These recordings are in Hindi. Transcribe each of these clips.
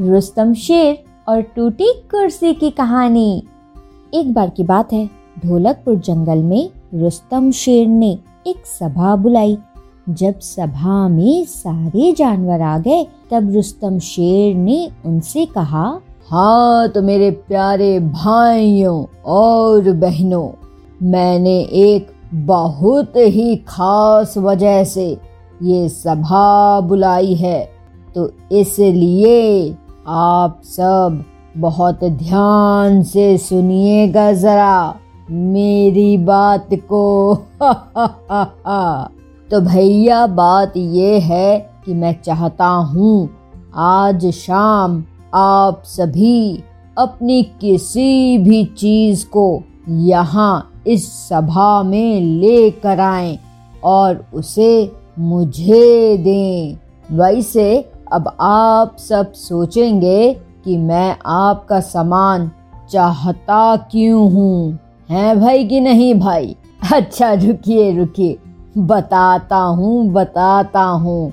रुस्तम शेर और टूटी कुर्सी की कहानी। एक बार की बात है ढोलकपुर जंगल में रुस्तम शेर ने एक सभा बुलाई। जब सभा में सारे जानवर आ गए, तब रुस्तम शेर ने उनसे कहा हाँ तो मेरे प्यारे भाइयों और बहनों, मैंने एक बहुत ही खास वजह से ये सभा बुलाई है। तो इसलिए आप सब बहुत ध्यान से सुनिएगा जरा मेरी बात को। तो भैया, बात ये है कि मैं चाहता हूँ आज शाम आप सभी अपनी किसी भी चीज़ को यहाँ इस सभा में लेकर आए और उसे मुझे दें। वैसे अब आप सब सोचेंगे कि मैं आपका सामान चाहता क्यों हूँ? है भाई कि नहीं भाई? अच्छा रुकिए रुकिए। बताता हूँ बताता हूँ।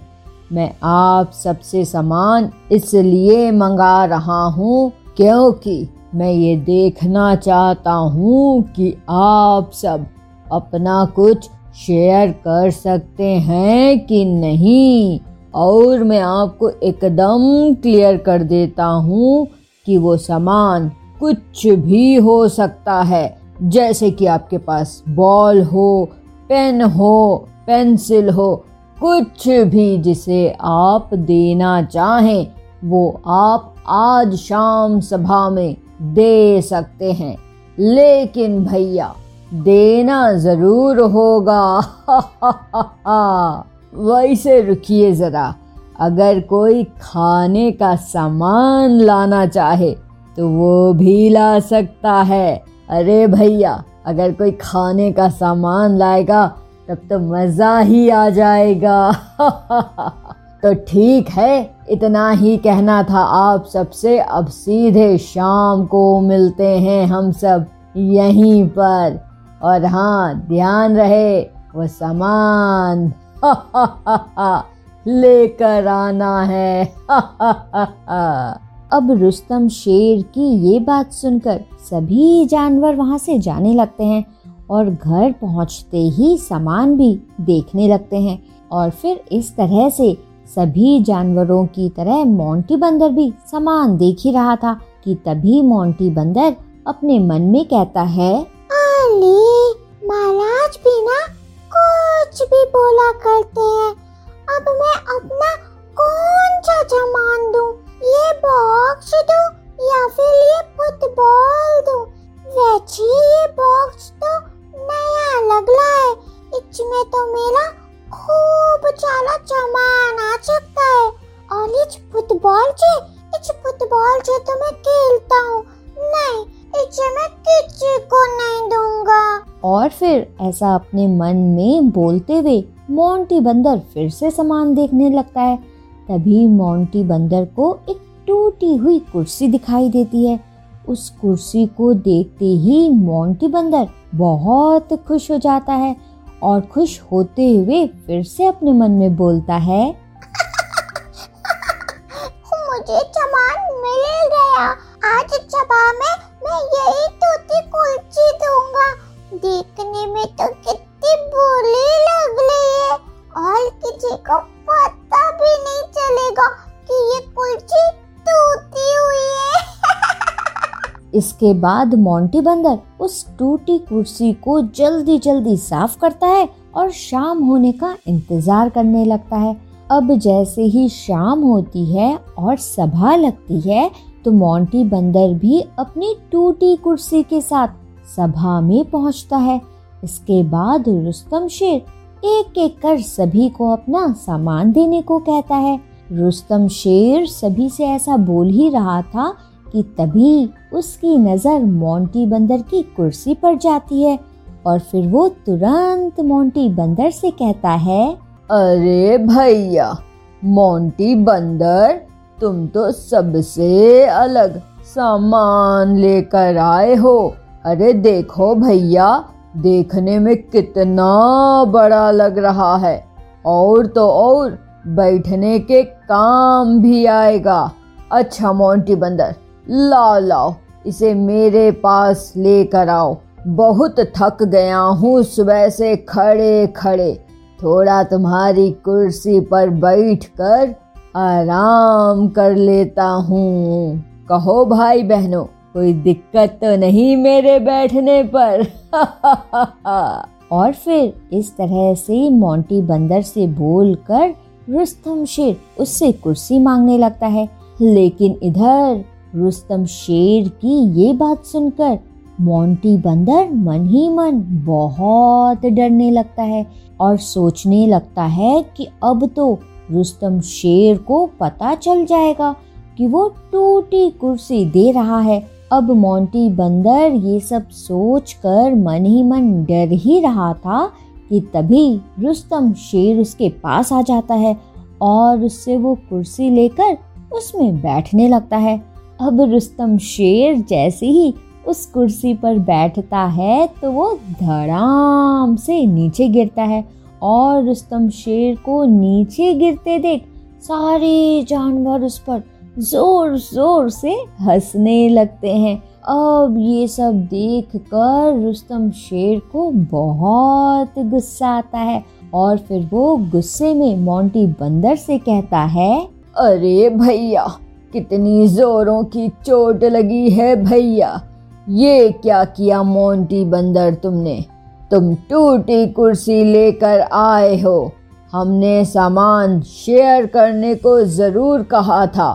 मैं आप सबसे सामान इसलिए मंगा रहा हूँ क्योंकि मैं ये देखना चाहता हूँ कि आप सब अपना कुछ शेयर कर सकते हैं कि नहीं। और मैं आपको एकदम क्लियर कर देता हूँ कि वो सामान कुछ भी हो सकता है। जैसे कि आपके पास बॉल हो पेन हो पेंसिल हो, कुछ भी जिसे आप देना चाहें, वो आप आज शाम सभा में दे सकते हैं। लेकिन भैया, देना ज़रूर होगा। वैसे रुकिए ज़रा। अगर कोई खाने का सामान लाना चाहे तो वो भी ला सकता है। अरे भैया, अगर कोई खाने का सामान लाएगा, तब तो मज़ा ही आ जाएगा। तो ठीक है, इतना ही कहना था आप सबसे। अब सीधे शाम को मिलते हैं हम सब यहीं पर। और हाँ ध्यान रहे, वो सामान लेकर आना है। अब रुस्तम शेर की ये बात सुनकर सभी जानवर वहाँ से जाने लगते हैं और घर पहुँचते ही सामान भी देखने लगते हैं। और फिर इस तरह से सभी जानवरों की तरह मोंटी बंदर भी सामान देख ही रहा था कि तभी मोंटी बंदर अपने मन में कहता है महाराज भी ना कुछ भी बोला करते हैं। अब मैं अपना कौन सा सामान दूँ? ये बॉक्स दूँ या फिर ये फुटबॉल दूँ? वैसे ये बॉक्स तो नया लग रहा है। इसमें तो मेरा खूब सारा सामान आ सकता है। और इस फुटबॉल से, इस फुटबॉल से तो मैं खेलता हूँ। इसे मैं किसी को नहीं दूँगा। और फिर ऐसा अपने मन में बोलते हुए मोंटी बंदर फिर से सामान देखने लगता है। तभी मोंटी बंदर को एक टूटी हुई कुर्सी दिखाई देती है। उस कुर्सी को देखते ही मोंटी बंदर बहुत खुश हो जाता है और खुश होते हुए फिर से अपने मन में बोलता है मिल गया। आज सभा में मैं यही टूटी कुर्सी दूँगा। देखने में तो कितनी बुरी लग रही है। और किसी को पता भी नहीं चलेगा कि ये कुर्सी टूटी हुई है। इसके बाद मोंटी बंदर उस टूटी कुर्सी को जल्दी जल्दी साफ़ करता है और शाम होने का इंतज़ार करने लगता है। अब जैसे ही शाम होती है और सभा लगती है तो मोंटी बंदर भी अपनी टूटी कुर्सी के साथ सभा में पहुँचता है। इसके बाद रुस्तम शेर एक एक कर सभी को अपना सामान देने को कहता है। रुस्तम शेर सभी से ऐसा बोल ही रहा था कि तभी उसकी नज़र मोंटी बंदर की कुर्सी पर जाती है और फिर वो तुरंत मोंटी बंदर से कहता है अरे भैया, मोंटी बंदर, तुम तो सबसे अलग सामान लेकर आए हो। अरे देखो भैया, देखने में कितना बड़ा लग रहा है। और तो और, बैठने के काम भी आएगा। अच्छा मोंटी बंदर, लाओ लाओ, इसे मेरे पास लेकर आओ। बहुत थक गया हूँ, सुबह से खड़े खड़े थोड़ा तुम्हारी कुर्सी पर बैठकर आराम कर लेता हूँ। कहो भाई बहनों, कोई दिक्कत तो नहीं मेरे बैठने पर? और फिर इस तरह से मोंटी बंदर से बोलकर रुस्तम शेर उससे कुर्सी मांगने लगता है। लेकिन इधर रुस्तम शेर की ये बात सुनकर मोंटी बंदर मन ही मन बहुत डरने लगता है और सोचने लगता है कि अब तो रुस्तम शेर को पता चल जाएगा कि वो टूटी कुर्सी दे रहा है। अब मोंटी बंदर ये सब सोच कर मन ही मन डर ही रहा था कि तभी रुस्तम शेर उसके पास आ जाता है और उससे वो कुर्सी लेकर उसमें बैठने लगता है। अब रुस्तम शेर जैसे ही उस कुर्सी पर बैठता है तो वो धड़ाम से नीचे गिरता है और रुस्तम शेर को नीचे गिरते देख सारे जानवर उस पर ज़ोर ज़ोर से हंसने लगते हैं। अब ये सब देख कर रुस्तम शेर को बहुत गुस्सा आता है और फिर वो गुस्से में मोंटी बंदर से कहता है, अरे भैया, कितनी जोरों की चोट लगी है भैया। ये क्या किया मोंटी बंदर तुमने? तुम टूटी कुर्सी लेकर आए हो। हमने सामान शेयर करने को ज़रूर कहा था,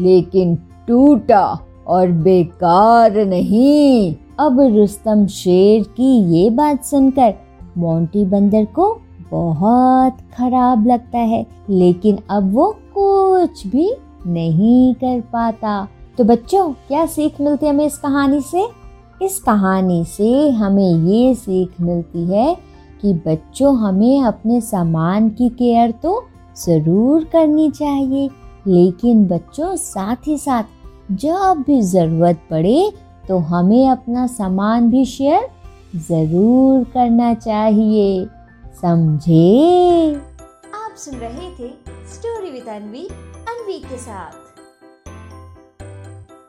लेकिन टूटा और बेकार नहीं। अब रुस्तम शेर की ये बात सुनकर मोंटी बंदर को बहुत खराब लगता है, लेकिन अब वो कुछ भी नहीं कर पाता। तो बच्चों, क्या सीख मिलती है हमें इस कहानी से? इस कहानी से हमें ये सीख मिलती है कि बच्चों, हमें अपने सामान की केयर तो ज़रूर करनी चाहिए, लेकिन बच्चों, साथ ही साथ जब भी ज़रूरत पड़े तो हमें अपना सामान भी शेयर ज़रूर करना चाहिए। समझे? आप सुन रहे थे स्टोरी विद अनवी अनवी के साथ।